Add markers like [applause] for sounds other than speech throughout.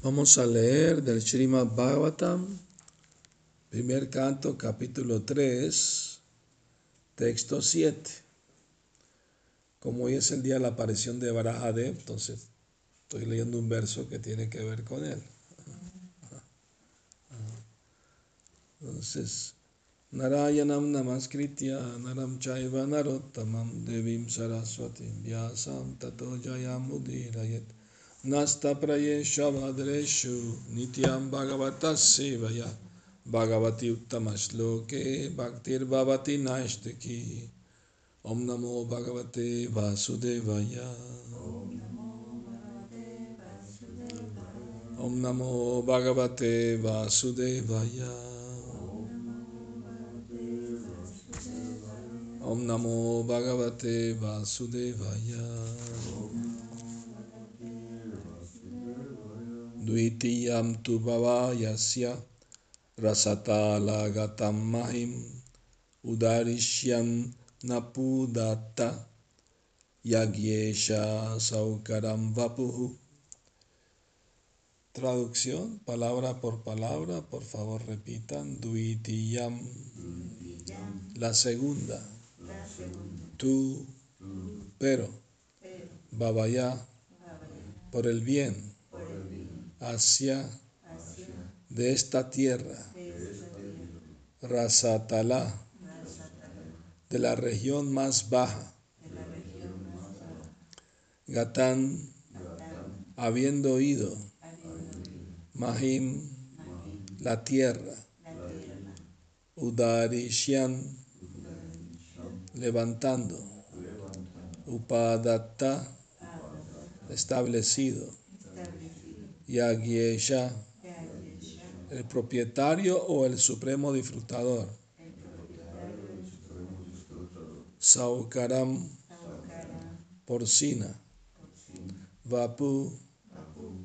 Vamos a leer del Srimad Bhagavatam, primer canto, capítulo 3, texto 7. Como hoy es el día de la aparición de Varahadev, entonces estoy leyendo un verso que tiene que ver con él. Entonces, Narayanam Namaskritya Naram Chaiva Narottamam Devim Saraswati Vyasam Tato Jayamudirayet नस्तप्रयेष्वभद्रेषु नित्यं भगवतसेवया भगवति उत्तमश्लोके भक्तिर्भवति नैष्टिकी। ॐ नमो भगवते वासुदेवाय। ॐ नमो भगवते वासुदेवाय। ॐ नमो भगवते वासुदेवाय। Vasudevaya. Dvitiyam tu bhavayasya rasatala gatam mahim udarishyan napudata yagyesha saukaram vapuhu. Traducción, palabra por palabra, por favor repitan. Dvitiyam, la segunda tú, pero, babaya, por el bien, hacia, de esta tierra, Rasatala, de la región más baja, Gatán, habiendo oído, Mahim, la tierra, Udarishan, levantando, Upadatta, establecido, Yagyesha, el propietario o el supremo disfrutador, Saukaram, porcina, Vapu,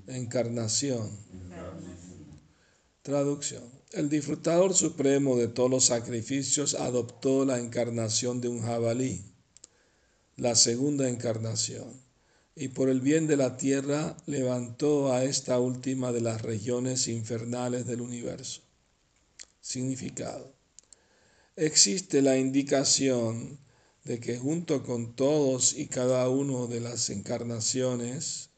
encarnación. Traducción. El disfrutador supremo de todos los sacrificios adoptó la encarnación de un jabalí, la segunda encarnación, y por el bien de la tierra levantó a esta última de las regiones infernales del universo. Significado. Existe la indicación de que junto con todos y cada uno de las encarnaciones,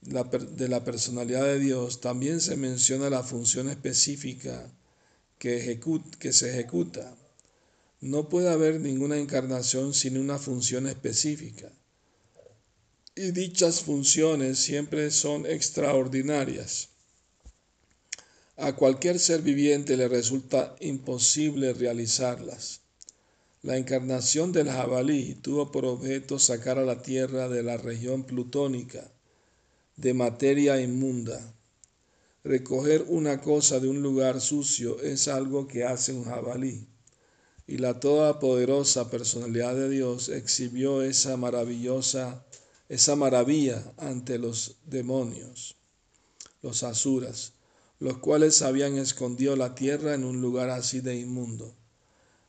de la personalidad de Dios, también se menciona la función específica que, que se ejecuta. No puede haber ninguna encarnación sin una función específica. Y dichas funciones siempre son extraordinarias. A cualquier ser viviente le resulta imposible realizarlas. La encarnación del jabalí tuvo por objeto sacar a la tierra de la región plutónica de materia inmunda. Recoger una cosa de un lugar sucio es algo que hace un jabalí. Y la todopoderosa personalidad de Dios exhibió esa maravillosa, esa maravilla ante los demonios, los asuras, los cuales habían escondido la tierra en un lugar así de inmundo.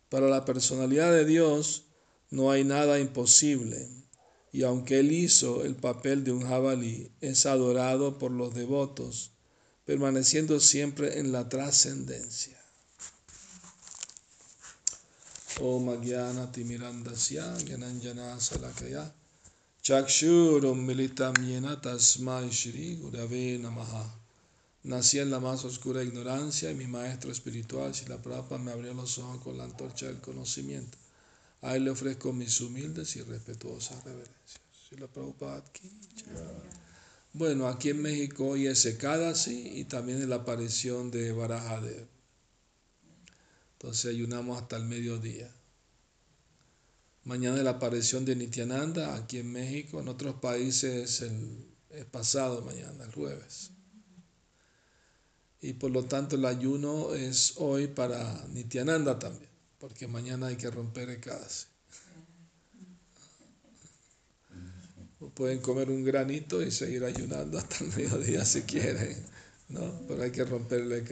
Para la personalidad de Dios no hay nada imposible y aunque él hizo el papel de un jabalí, es adorado por los devotos, permaneciendo siempre en la trascendencia. Om Agyana Timirandasya Gyananjana Salakaya Chakshurum Militam Tasmai Shri Gurave Namaha Nací en la más oscura ignorancia y mi maestro espiritual, la Prabhupada, me abrió los ojos con la antorcha del conocimiento. A él le ofrezco mis humildes y respetuosas reverencias. Bueno, aquí en México hoy es Ekadasi y también es la aparición de Barajadev. Entonces ayunamos hasta el mediodía. Mañana la aparición de Nityananda aquí en México. En otros países el, pasado mañana, el jueves. Y por lo tanto el ayuno es hoy para Nityananda también porque mañana hay que romper el Pueden comer un granito y seguir ayunando hasta el mediodía si quieren, ¿no? Pero hay que romperle el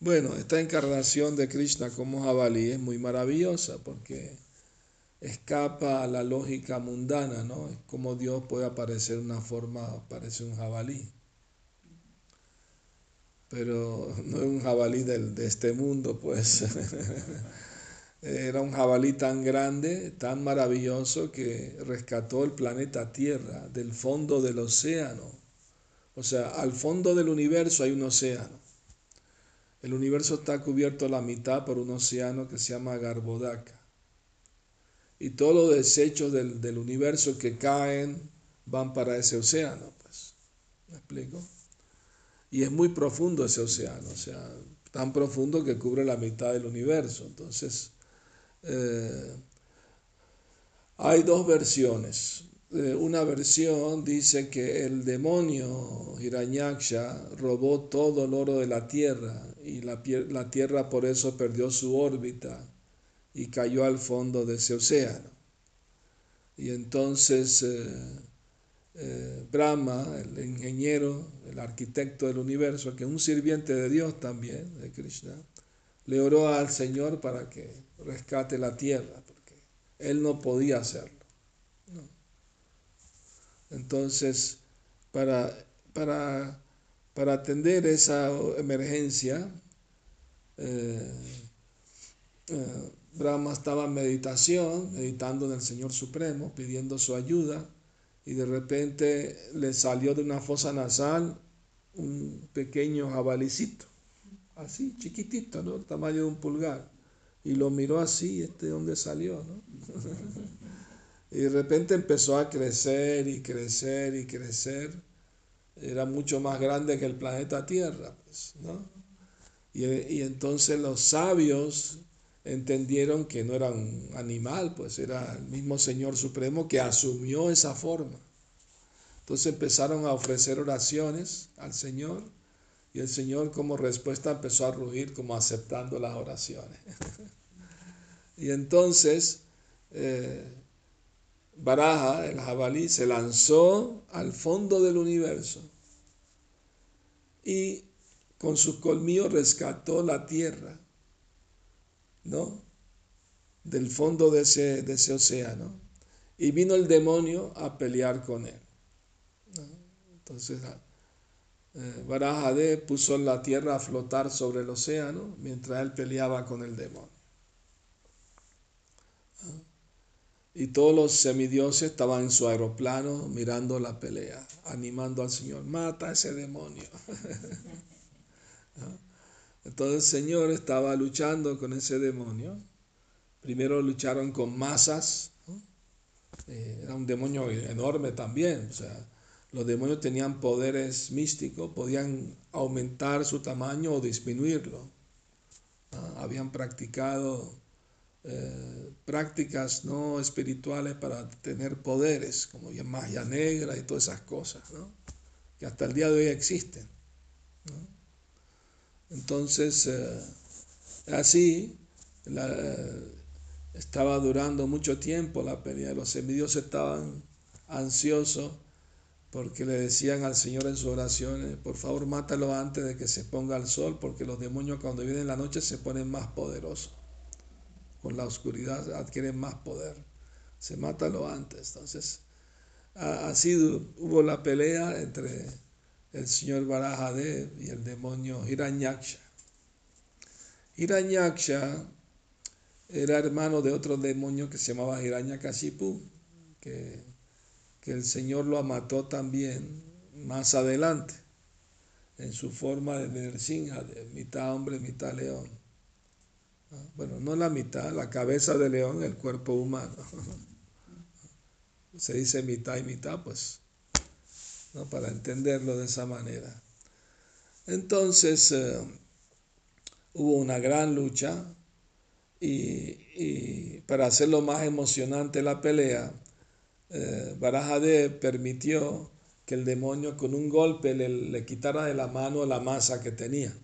Bueno, esta encarnación de Krishna como jabalí es muy maravillosa porque escapa a la lógica mundana, ¿no? Es como Dios puede aparecer una forma, parece un jabalí. pero no es un jabalí de este mundo, pues. [laughs] Era un jabalí tan grande, tan maravilloso, que rescató el planeta Tierra del fondo del océano. O sea, al fondo del universo hay un océano. El universo está cubierto a la mitad por un océano que se llama Garbodaka. Y todos los desechos del, del universo que caen van para ese océano. Pues. ¿Me explico? Y es muy profundo ese océano, o sea, tan profundo que cubre la mitad del universo. Entonces, eh, hay dos versiones. Eh, una versión dice que el demonio Hiranyaksha robó todo el oro de la tierra y la, la tierra por eso perdió su órbita y cayó al fondo de ese océano. Y entonces eh, Brahma, el ingeniero, el arquitecto del universo, que es un sirviente de Dios también, de Krishna, le oró al Señor para que rescate la tierra, porque él no podía hacerlo. Entonces, para, para, para, atender esa emergencia, eh, eh, Brahma estaba en meditación, meditando en el Señor Supremo, pidiendo su ayuda, y de repente le salió de una fosa nasal un pequeño jabalicito, así chiquitito, ¿no? El tamaño de un pulgar y lo miró así, este de dónde salió, ¿no? [laughs] y de repente empezó a crecer y crecer y crecer. Era mucho más grande que el planeta Tierra, pues, ¿no? Y, y entonces los sabios entendieron que no era un animal, pues era el mismo Señor Supremo que asumió esa forma. Entonces empezaron a ofrecer oraciones al Señor y el Señor como respuesta empezó a rugir como aceptando las oraciones. [laughs] y entonces eh, Baraja, el jabalí, se lanzó al fondo del universo y con sus colmillos rescató la tierra, ¿no? Del fondo de ese, de ese océano. Y vino el demonio a pelear con él. Entonces eh, puso la tierra a flotar sobre el océano mientras él peleaba con el demonio. ¿Ah? Y todos los semidioses estaban en su aeroplano mirando la pelea, animando al Señor, mata a ese demonio. [laughs] ¿Ah? Entonces el Señor estaba luchando con ese demonio. Primero lucharon con masas. Eh, era un demonio enorme también. O sea, los demonios tenían poderes místicos, podían aumentar su tamaño o disminuirlo. Habían practicado eh, prácticas no espirituales para tener poderes, como magia negra y todas esas cosas, que hasta el día de hoy existen. Entonces, eh, así estaba durando mucho tiempo la pelea, los semidioses estaban ansiosos porque le decían al Señor en sus oraciones, por favor mátalo antes de que se ponga el sol, porque los demonios cuando vienen en la noche se ponen más poderosos. Con la oscuridad adquieren más poder. Se mátalo antes. Entonces, así hubo la pelea entre el señor Barajadev y el demonio Hiranyaksha. Hiranyaksha era hermano de otro demonio que se llamaba Hiranyakashipu, que que el Señor lo mató también más adelante, en su forma de Nersinha, de mitad hombre, mitad león. Ah, bueno, no la mitad, la cabeza de león, el cuerpo humano. [laughs] Se dice mitad y mitad, pues, ¿no? para entenderlo de esa manera. Entonces, eh, hubo una gran lucha y, y para hacerlo más emocionante la pelea, eh, permitió que el demonio con un golpe le, quitara de la mano la masa que tenía.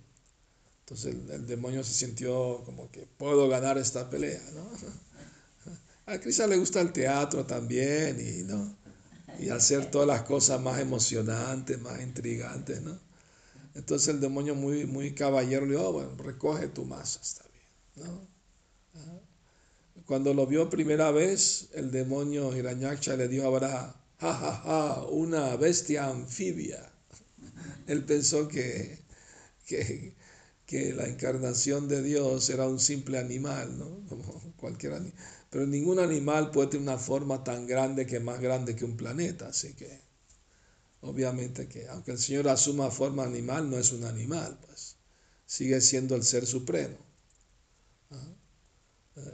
Entonces el, demonio se sintió como que puedo ganar esta pelea. ¿no? [laughs] A Krishna le gusta el teatro también y, ¿no? Y hacer todas las cosas más emocionantes, más intrigantes. ¿no? Entonces el demonio muy, muy caballero le dijo, oh, bueno, recoge tu masa, está bien. ¿no? Cuando lo vio primera vez, el demonio Hiranyaksha le dijo a Abraham, ja, ja, ja, una bestia anfibia. [laughs] Él pensó que, que, que la encarnación de Dios era un simple animal, ¿no? Como cualquier animal. Pero ningún animal puede tener una forma tan grande que más grande que un planeta, así que obviamente que aunque el Señor asuma forma animal, no es un animal, pues sigue siendo el ser supremo. ¿Ah?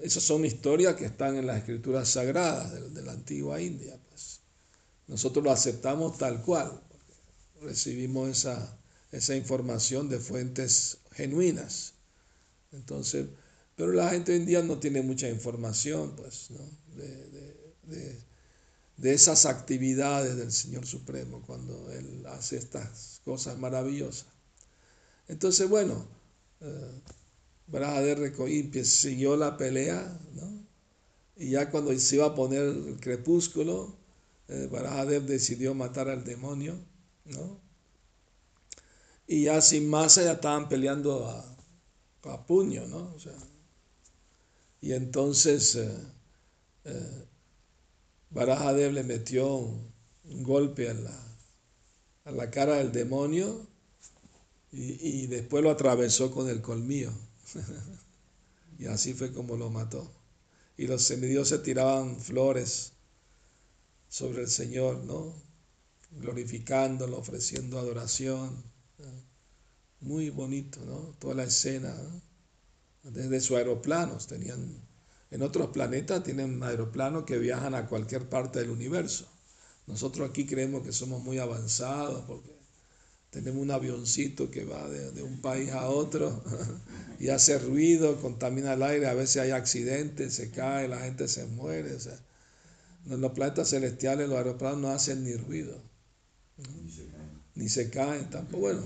Esas son historias que están en las escrituras sagradas de, la antigua India, pues. Nosotros lo aceptamos tal cual, recibimos esa, esa información de fuentes genuinas. Entonces, pero la gente hoy en día no tiene mucha información, pues, ¿no? de, de, esas actividades del Señor Supremo cuando Él hace estas cosas maravillosas. Entonces, bueno, eh, Recoí siguió la pelea, ¿no? Y ya cuando se iba a poner el crepúsculo, eh, decidió matar al demonio, ¿no? Y ya sin masa ya estaban peleando a, a puño, ¿no? O sea, y entonces eh, eh, Barajadev le metió un, golpe a la, a la, cara del demonio y, y después lo atravesó con el colmillo. [laughs] y así fue como lo mató. Y los semidioses tiraban flores sobre el Señor, ¿no? Glorificándolo, ofreciendo adoración. Muy bonito, ¿no? Toda la escena. Desde sus aeroplanos tenían, en otros planetas tienen aeroplanos que viajan a cualquier parte del universo. Nosotros aquí creemos que somos muy avanzados porque tenemos un avioncito que va de, un país a otro [laughs] y hace ruido, contamina el aire, a veces hay accidentes, se cae, la gente se muere. en los planetas celestiales los aeroplanos no hacen ni ruido. Ni se caen tampoco. Bueno,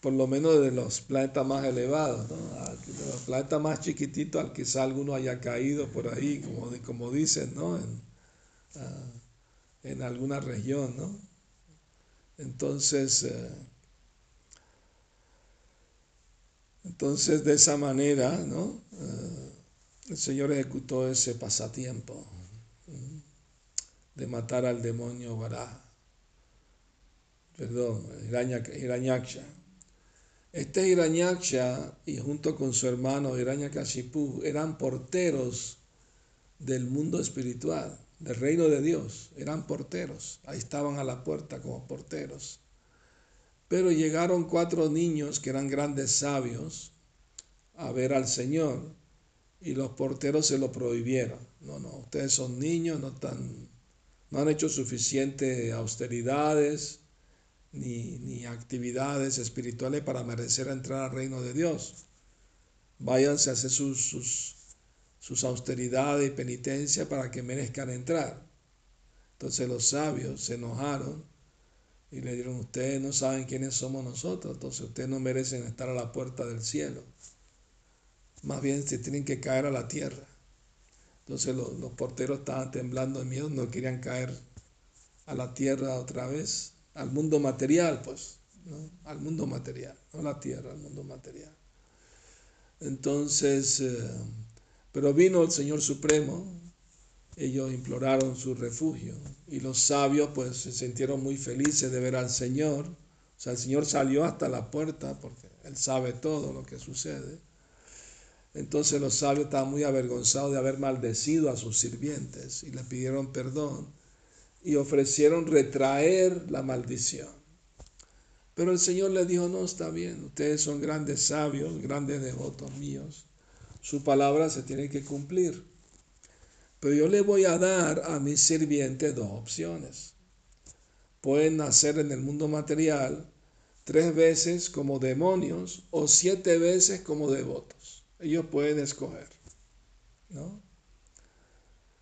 por lo menos de los planetas más elevados, ¿no? de los planetas más chiquititos, al quizá alguno haya caído por ahí, como, como dicen, ¿no? En, ah, en alguna región, ¿no? Entonces, eh, entonces de esa manera, ¿no? Eh, el Señor ejecutó ese pasatiempo de matar al demonio Bará, perdón, Irañaksha. Este Hiranyaksha y junto con su hermano Hiranyakashipu eran porteros del mundo espiritual, del reino de Dios. Eran porteros. Ahí estaban a la puerta como porteros. Pero llegaron cuatro niños que eran grandes sabios a ver al Señor y los porteros se lo prohibieron. No, no, ustedes son niños, no, tan, no han hecho suficientes austeridades ni, actividades espirituales para merecer entrar al reino de Dios. Váyanse a hacer sus, sus, sus austeridades y penitencia para que merezcan entrar. Entonces los sabios se enojaron y le dijeron, ustedes no saben quiénes somos nosotros, entonces ustedes no merecen estar a la puerta del cielo. Más bien se tienen que caer a la tierra. Entonces los, los porteros estaban temblando de miedo, no querían caer a la tierra otra vez al mundo material, pues, ¿no? al mundo material, no la tierra, al mundo material. Entonces, eh, pero vino el Señor Supremo, ellos imploraron su refugio y los sabios pues se sintieron muy felices de ver al Señor. O sea, el Señor salió hasta la puerta porque Él sabe todo lo que sucede. Entonces los sabios estaban muy avergonzados de haber maldecido a sus sirvientes y le pidieron perdón y ofrecieron retraer la maldición. Pero el Señor le dijo, no, está bien, ustedes son grandes sabios, grandes devotos míos, su palabra se tiene que cumplir. Pero yo le voy a dar a mis sirvientes dos opciones. Pueden nacer en el mundo material tres veces como demonios o siete veces como devotos. Ellos pueden escoger. ¿no?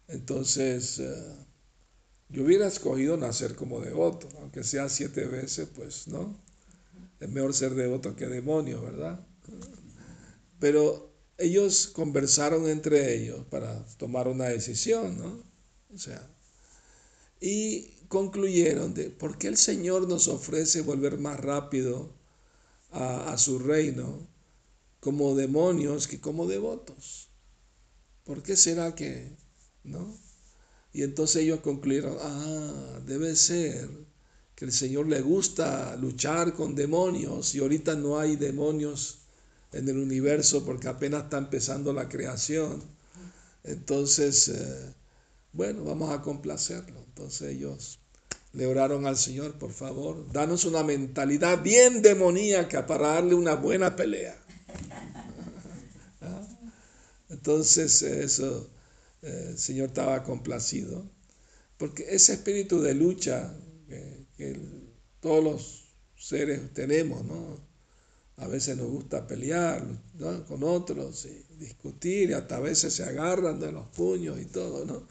Entonces, eh, yo hubiera escogido nacer como devoto, aunque sea siete veces, pues no. Es mejor ser devoto que demonio, ¿verdad? Pero ellos conversaron entre ellos para tomar una decisión, ¿no? O sea, y concluyeron de por qué el Señor nos ofrece volver más rápido a, a su reino como demonios que como devotos. ¿Por qué será que, no? Y entonces ellos concluyeron, ah, debe ser que el Señor le gusta luchar con demonios y ahorita no hay demonios en el universo porque apenas está empezando la creación. Entonces, eh, bueno, vamos a complacerlo. Entonces ellos le oraron al Señor, por favor, danos una mentalidad bien demoníaca para darle una buena pelea. [laughs] ¿Ah? Entonces, eso, el Señor estaba complacido, porque ese espíritu de lucha que, todos los seres tenemos, ¿no? A veces nos gusta pelear con otros y discutir y hasta a veces se agarran de los puños y todo, ¿no?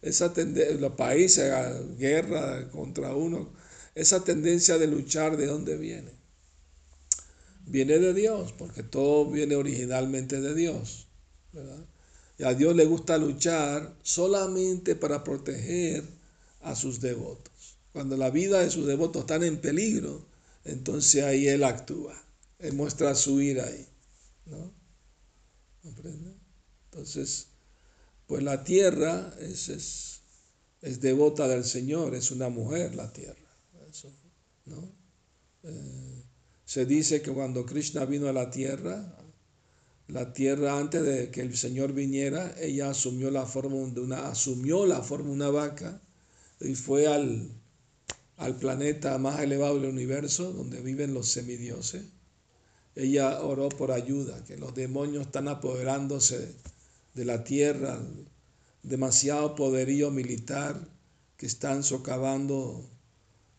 Esa los países, guerra contra uno, esa tendencia de luchar, ¿de dónde viene? Viene de Dios, porque todo viene originalmente de Dios, ¿verdad? A Dios le gusta luchar solamente para proteger a sus devotos. Cuando la vida de sus devotos están en peligro, entonces ahí Él actúa. Él muestra su ira ahí. ¿No? ¿Comprende? Entonces, pues la tierra es, es, devota del Señor, es una mujer la tierra. ¿no? Eh, se dice que cuando Krishna vino a la tierra, la tierra antes de que el Señor viniera, ella asumió la forma de una, asumió la forma una vaca y fue al, al planeta más elevado del universo, donde viven los semidioses. Ella oró por ayuda, que los demonios están apoderándose de la tierra, demasiado poderío militar que están socavando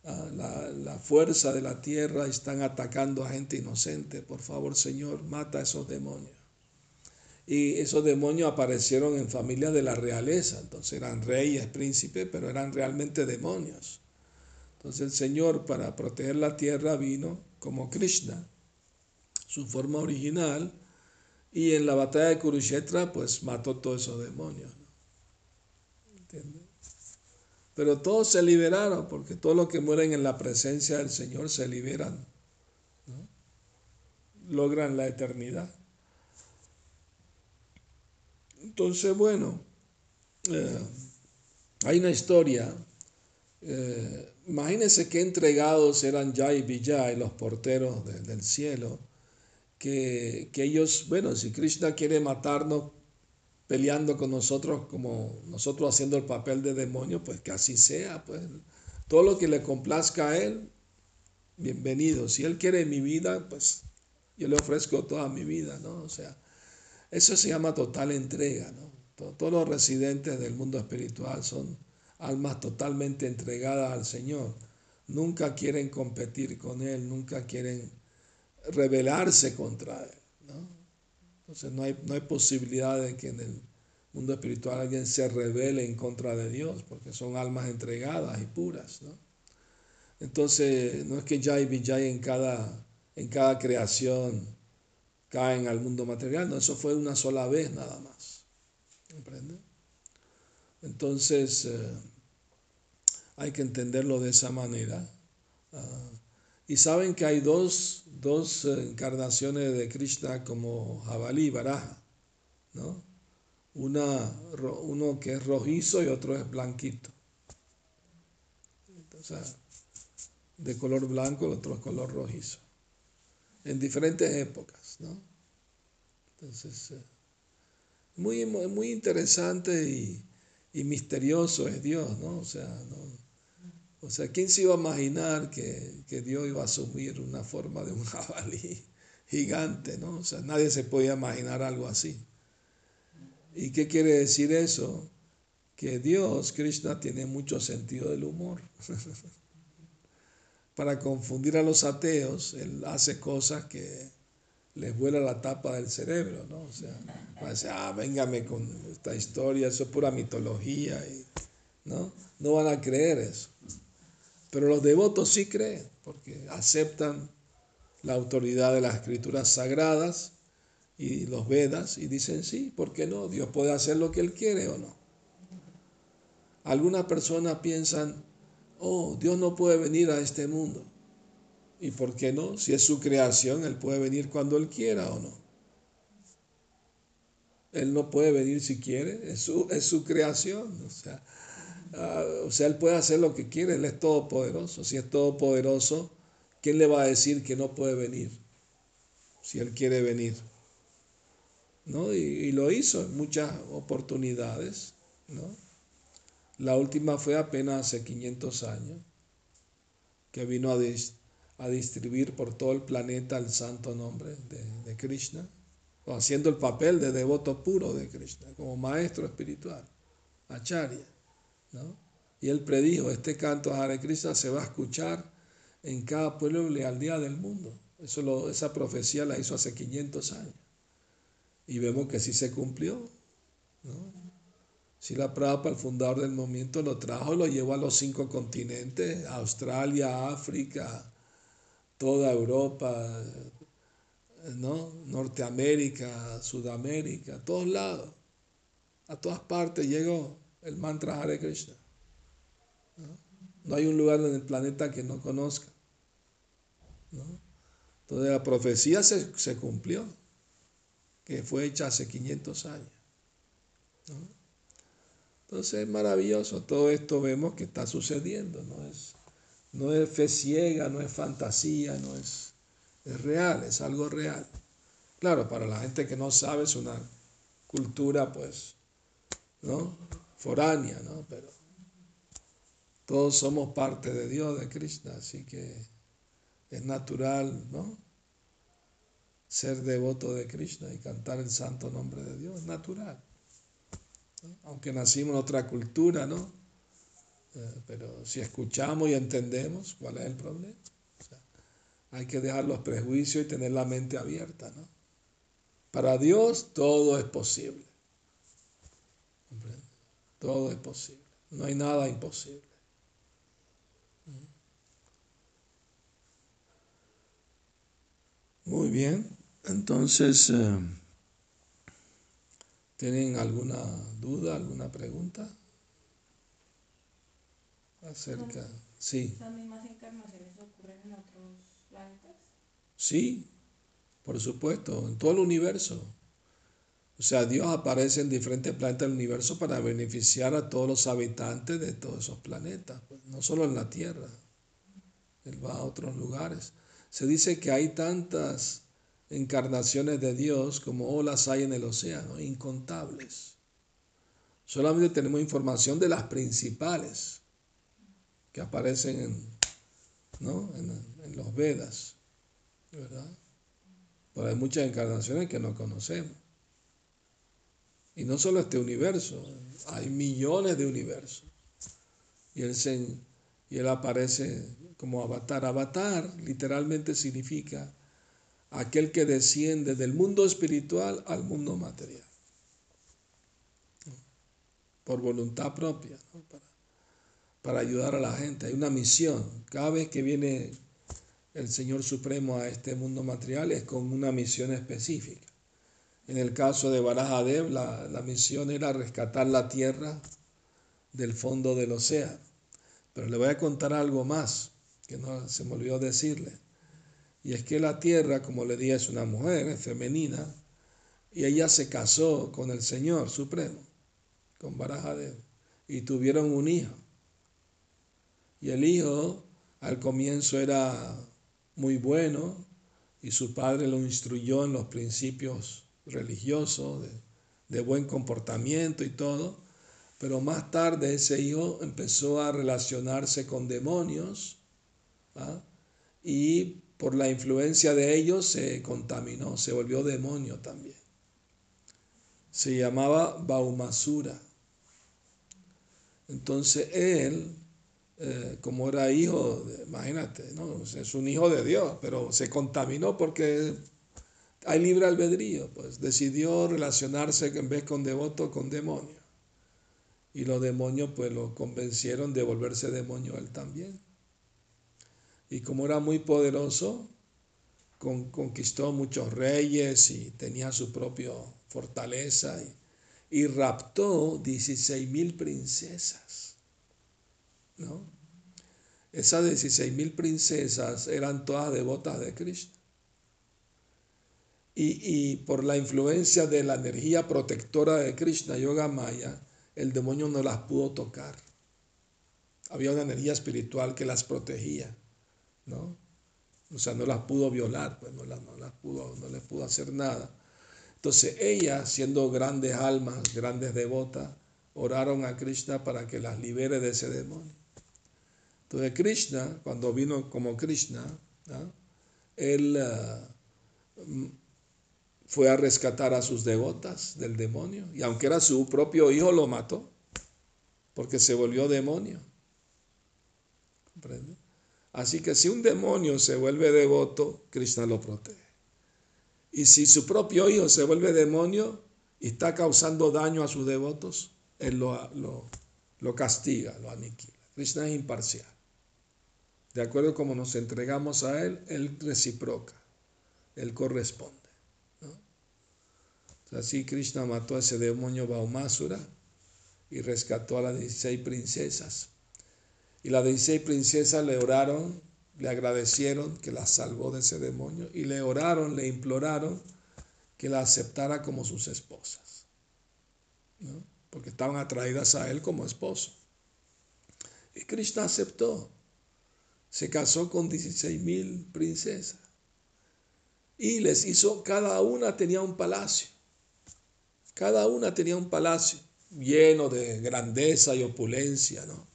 la, la, fuerza de la tierra están atacando a gente inocente. Por favor, Señor, mata a esos demonios. Y esos demonios aparecieron en familias de la realeza, entonces eran reyes, príncipes, pero eran realmente demonios. Entonces el Señor para proteger la tierra vino como Krishna, su forma original, y en la batalla de Kurukshetra pues mató todos esos demonios. Pero todos se liberaron porque todos los que mueren en la presencia del Señor se liberan, logran la eternidad. Entonces, bueno, eh, hay una historia eh, imagínense qué entregados eran Jai y Vijay, los porteros del cielo, que, ellos, bueno, si Krishna quiere matarnos peleando con nosotros como nosotros haciendo el papel de demonio, pues que así sea, pues todo lo que le complazca a él, bienvenido. Si él quiere mi vida, pues yo le ofrezco toda mi vida, ¿no? O sea, eso se llama total entrega, ¿no? Todos los residentes del mundo espiritual son almas totalmente entregadas al Señor. Nunca quieren competir con Él, nunca quieren rebelarse contra Él. Entonces no hay, no hay posibilidad de que en el mundo espiritual alguien se rebele en contra de Dios, porque son almas entregadas y puras. Entonces no es que Jai Vijay en cada, en cada creación caen al mundo material, no, eso fue una sola vez nada más. ¿Comprende? Entonces, eh, hay que entenderlo de esa manera. Ah, y saben que hay dos, dos, encarnaciones de Krishna como jabalí y baraja, ¿no? Una, uno que es rojizo y otro es blanquito. O sea, de color blanco, el otro es color rojizo. En diferentes épocas, ¿no? Entonces, eh, muy, muy interesante y, y misterioso es Dios, ¿no? O sea, ¿no? o sea, ¿quién se iba a imaginar que, que, Dios iba a asumir una forma de un jabalí [laughs] gigante, ¿no? O sea, nadie se podía imaginar algo así. ¿Y qué quiere decir eso? Que Dios, Krishna, tiene mucho sentido del humor. [laughs] Para confundir a los ateos, Él hace cosas que les vuela la tapa del cerebro, ¿no? O sea, decir, ah, véngame con esta historia, eso es pura mitología, y, ¿no? No van a creer eso. Pero los devotos sí creen, porque aceptan la autoridad de las escrituras sagradas y los Vedas y dicen, sí, ¿por qué no? Dios puede hacer lo que Él quiere o no. Algunas personas piensan, oh, Dios no puede venir a este mundo. ¿Y por qué no? Si es su creación, Él puede venir cuando Él quiera o no. Él no puede venir si quiere, es su, es su creación. O sea, ah, o sea, Él puede hacer lo que quiere, Él es todopoderoso. Si es todopoderoso, ¿quién le va a decir que no puede venir? Si Él quiere venir. ¿No? Y, lo hizo en muchas oportunidades. ¿no? La última fue apenas hace 500 años, que vino a, a distribuir por todo el planeta el santo nombre de, de Krishna, o haciendo el papel de devoto puro de Krishna, como maestro espiritual, acharya. ¿no? Y él predijo, este canto a Hare Krishna se va a escuchar en cada pueblo y aldea del mundo. Eso lo, esa profecía la hizo hace 500 años. Y vemos que sí se cumplió. ¿no? Si la Prabhupada, el fundador del movimiento, lo trajo, lo llevó a los cinco continentes, Australia, África, toda Europa, ¿no? Norteamérica, Sudamérica, a todos lados, a todas partes llegó el mantra Hare Krishna. No, hay un lugar en el planeta que no conozca. Entonces la profecía se, se, cumplió, que fue hecha hace 500 años. Entonces es maravilloso, todo esto vemos que está sucediendo, no es, no es fe ciega, no es fantasía, no es, es real, es algo real. Claro, para la gente que no sabe es una cultura pues, ¿no? Foránea, ¿no? Pero todos somos parte de Dios, de Krishna, así que es natural, ¿no? Ser devoto de Krishna y cantar el santo nombre de Dios, es natural aunque nacimos en otra cultura, ¿no? Eh, pero si escuchamos y entendemos, ¿cuál es el problema? hay que dejar los prejuicios y tener la mente abierta, ¿no? Para Dios todo es posible. Todo es posible. No hay nada imposible. Muy bien. Entonces... Eh, ¿Tienen alguna duda, alguna pregunta? Acerca. Sí. ¿Las mismas encarnaciones ocurren en otros planetas? Sí, por supuesto, en todo el universo. O sea, Dios aparece en diferentes planetas del universo para beneficiar a todos los habitantes de todos esos planetas, pues, no solo en la Tierra. Él va a otros lugares. Se dice que hay tantas encarnaciones de Dios como olas hay en el océano, incontables. Solamente tenemos información de las principales que aparecen en, ¿no? en, los Vedas, ¿verdad? Pero hay muchas encarnaciones que no conocemos. Y no solo este universo, hay millones de universos. Y él, y él aparece como avatar. Avatar literalmente significa aquel que desciende del mundo espiritual al mundo material, por voluntad propia, para, para ayudar a la gente. Hay una misión. Cada vez que viene el Señor Supremo a este mundo material es con una misión específica. En el caso de Barajadev, la, la misión era rescatar la tierra del fondo del océano. Pero le voy a contar algo más que no se me olvidó decirle. Y es que la tierra, como le dije, es una mujer, es femenina, y ella se casó con el Señor Supremo, con Barajadev, y tuvieron un hijo. Y el hijo al comienzo era muy bueno, y su padre lo instruyó en los principios religiosos, de, buen comportamiento y todo, pero más tarde ese hijo empezó a relacionarse con demonios ¿ah? y por la influencia de ellos se contaminó, se volvió demonio también. Se llamaba Baumasura. Entonces él, eh, como era hijo, imagínate, ¿no? es un hijo de Dios, pero se contaminó porque hay libre albedrío, pues decidió relacionarse en vez con devoto con demonio. Y los demonios pues lo convencieron de volverse demonio él también y como era muy poderoso, conquistó muchos reyes y tenía su propia fortaleza y, raptó 16 mil princesas. ¿No? Esas 16 mil princesas eran todas devotas de Cristo. Y, y, por la influencia de la energía protectora de Krishna Yoga Maya, el demonio no las pudo tocar. Había una energía espiritual que las protegía, ¿no? O sea, no las pudo violar, pues no, las, no las pudo, no les pudo hacer nada. Entonces ellas, siendo grandes almas, grandes devotas, oraron a Krishna para que las libere de ese demonio. Entonces Krishna, cuando vino como Krishna, él uh, fue a rescatar a sus devotas del demonio. Y aunque era su propio hijo, lo mató, porque se volvió demonio. ¿Comprende? Así que si un demonio se vuelve devoto, Krishna lo protege. Y si su propio hijo se vuelve demonio y está causando daño a sus devotos, él lo, lo, castiga, lo aniquila. Krishna es imparcial. De acuerdo como nos entregamos a Él, Él reciproca, Él corresponde. Así Krishna mató a ese demonio Baumasura y rescató a las 16 princesas. Y las 16 princesas le oraron, le agradecieron que la salvó de ese demonio y le oraron, le imploraron que la aceptara como sus esposas. Porque estaban atraídas a él como esposo. Y Krishna aceptó. Se casó con 16 mil princesas. Y les hizo, cada una tenía un palacio. Cada una tenía un palacio lleno de grandeza y opulencia, ¿no?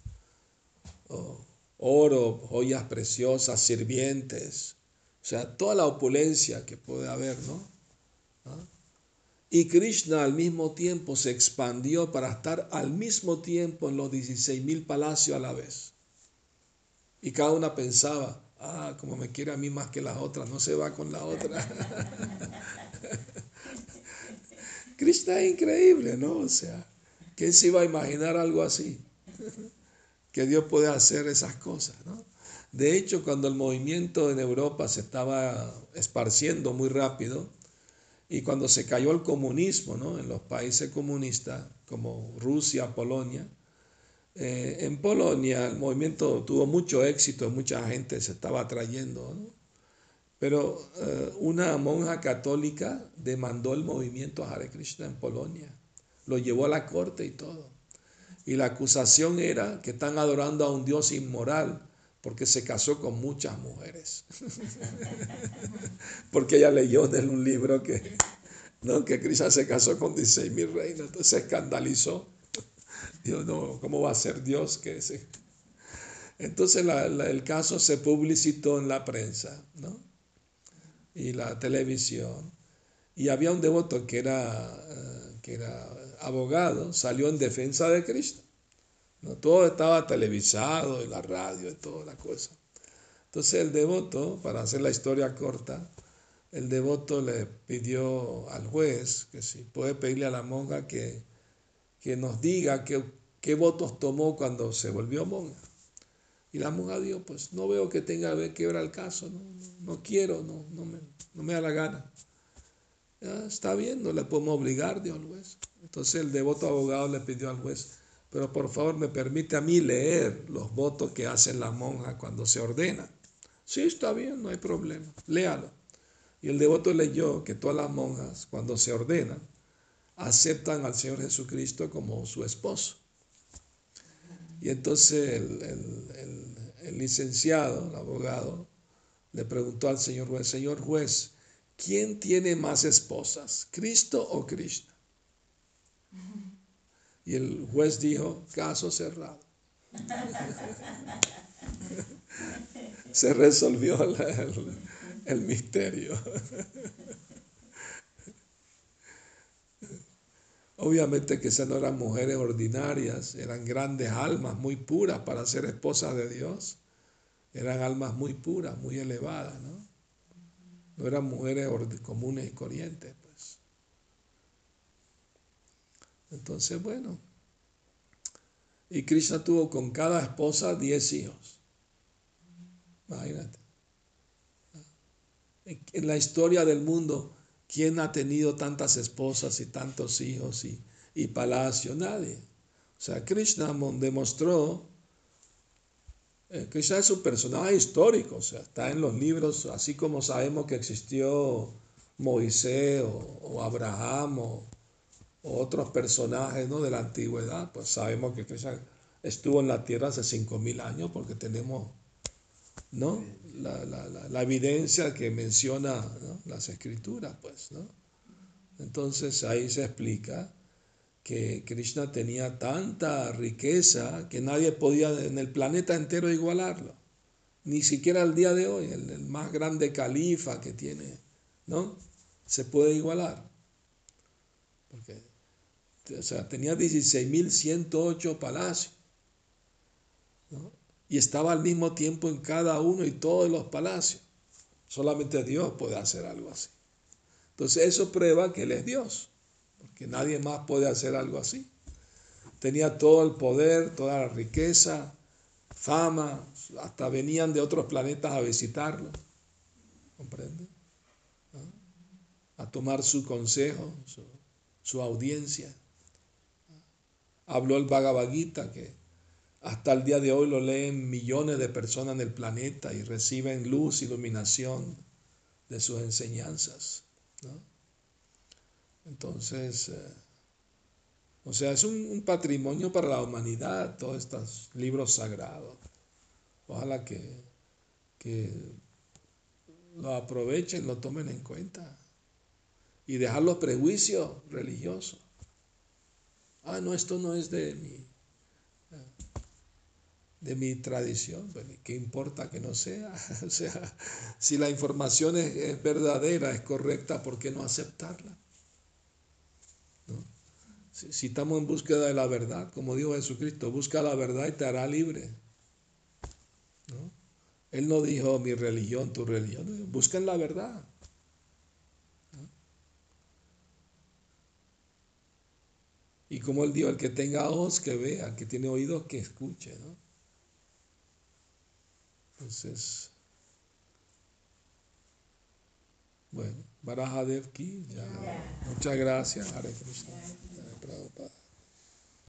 oro, joyas preciosas, sirvientes, o sea, toda la opulencia que puede haber, ¿no? ¿Ah? Y Krishna al mismo tiempo se expandió para estar al mismo tiempo en los 16 mil palacios a la vez. Y cada una pensaba, ah, como me quiere a mí más que las otras, no se va con la otra. [laughs] Krishna es increíble, ¿no? O sea, ¿quién se iba a imaginar algo así? que Dios puede hacer esas cosas, ¿no? De hecho, cuando el movimiento en Europa se estaba esparciendo muy rápido y cuando se cayó el comunismo ¿no? en los países comunistas como Rusia, Polonia, eh, en Polonia el movimiento tuvo mucho éxito, mucha gente se estaba atrayendo, pero eh, una monja católica demandó el movimiento Hare Krishna en Polonia, lo llevó a la corte y todo. Y la acusación era que están adorando a un Dios inmoral porque se casó con muchas mujeres. [laughs] porque ella leyó en un libro que, ¿no? que Krishna se casó con 16 mil reinas, entonces se escandalizó. Dios, no, ¿cómo va a ser Dios que se... Entonces el caso se publicitó en la prensa ¿no? y la televisión. Y había un devoto que era, eh, que era abogado salió en defensa de Cristo. ¿no? Todo estaba televisado, en la radio, y toda la cosa. Entonces el devoto, para hacer la historia corta, el devoto le pidió al juez que si puede pedirle a la monja que, que nos diga qué, qué votos tomó cuando se volvió monja. Y la monja dijo, pues no veo que tenga que ver al caso, no, no, quiero, no, no, me, no me da la gana. está bien, no le podemos obligar, dijo el juez. Entonces el devoto abogado le pidió al juez, pero por favor me permite a mí leer los votos que hacen las monjas cuando se ordena. Sí, está bien, no hay problema, léalo. Y el devoto leyó que todas las monjas cuando se ordenan aceptan al Señor Jesucristo como su esposo. Y entonces el, el licenciado, el abogado, le preguntó al señor juez, señor juez, ¿quién tiene más esposas, Cristo o Cristo? Y el juez dijo, caso cerrado. [laughs] Se resolvió el, misterio. [laughs] Obviamente que esas no eran mujeres ordinarias, eran grandes almas muy puras para ser esposas de Dios. Eran almas muy puras, muy elevadas, ¿no? No eran mujeres comunes y corrientes. Entonces, bueno. Y Krishna tuvo con cada esposa diez hijos. Imagínate. En la historia del mundo, ¿quién ha tenido tantas esposas y tantos hijos y, y palacio? Nadie. O sea, Krishna demostró, eh, Krishna es un personaje histórico, o sea, está en los libros, así como sabemos que existió Moisés o, o Abraham o, otros personajes ¿no? de la antigüedad, pues sabemos que Krishna estuvo en la tierra hace 5.000 años porque tenemos ¿no? La, la, la, evidencia que menciona las escrituras, pues, ¿no? Entonces ahí se explica que Krishna tenía tanta riqueza que nadie podía en el planeta entero igualarlo, ni siquiera al día de hoy, el, el más grande califa que tiene, ¿no? Se puede igualar. Porque, o sea, tenía 16.108 palacios. Y estaba al mismo tiempo en cada uno y todos los palacios. Solamente Dios puede hacer algo así. Entonces eso prueba que Él es Dios, porque nadie más puede hacer algo así. Tenía todo el poder, toda la riqueza, fama, hasta venían de otros planetas a visitarlo. ¿Comprende? ¿Ah? A tomar su consejo, su, su audiencia. Habló el Bhagavad Gita que hasta el día de hoy lo leen millones de personas en el planeta y reciben luz, iluminación de sus enseñanzas. Entonces, eh, o sea, es un, patrimonio para la humanidad, todos estos libros sagrados. Ojalá que, que lo aprovechen, lo tomen en cuenta y dejar los prejuicios religiosos. Ah, no, esto no es de mí de mi tradición. ¿Qué importa que no sea? [laughs] O sea, si la información es, verdadera, es correcta, ¿por qué no aceptarla? Si, estamos en búsqueda de la verdad, como dijo Jesucristo, busca la verdad y te hará libre. Él no dijo mi religión, tu religión, busquen la verdad. Y como él dijo, el que tenga ojos que vea, el que tiene oídos que escuche. ¿no? Entonces, bueno, Barajadev ki, ya. Muchas gracias, Hare Krishna.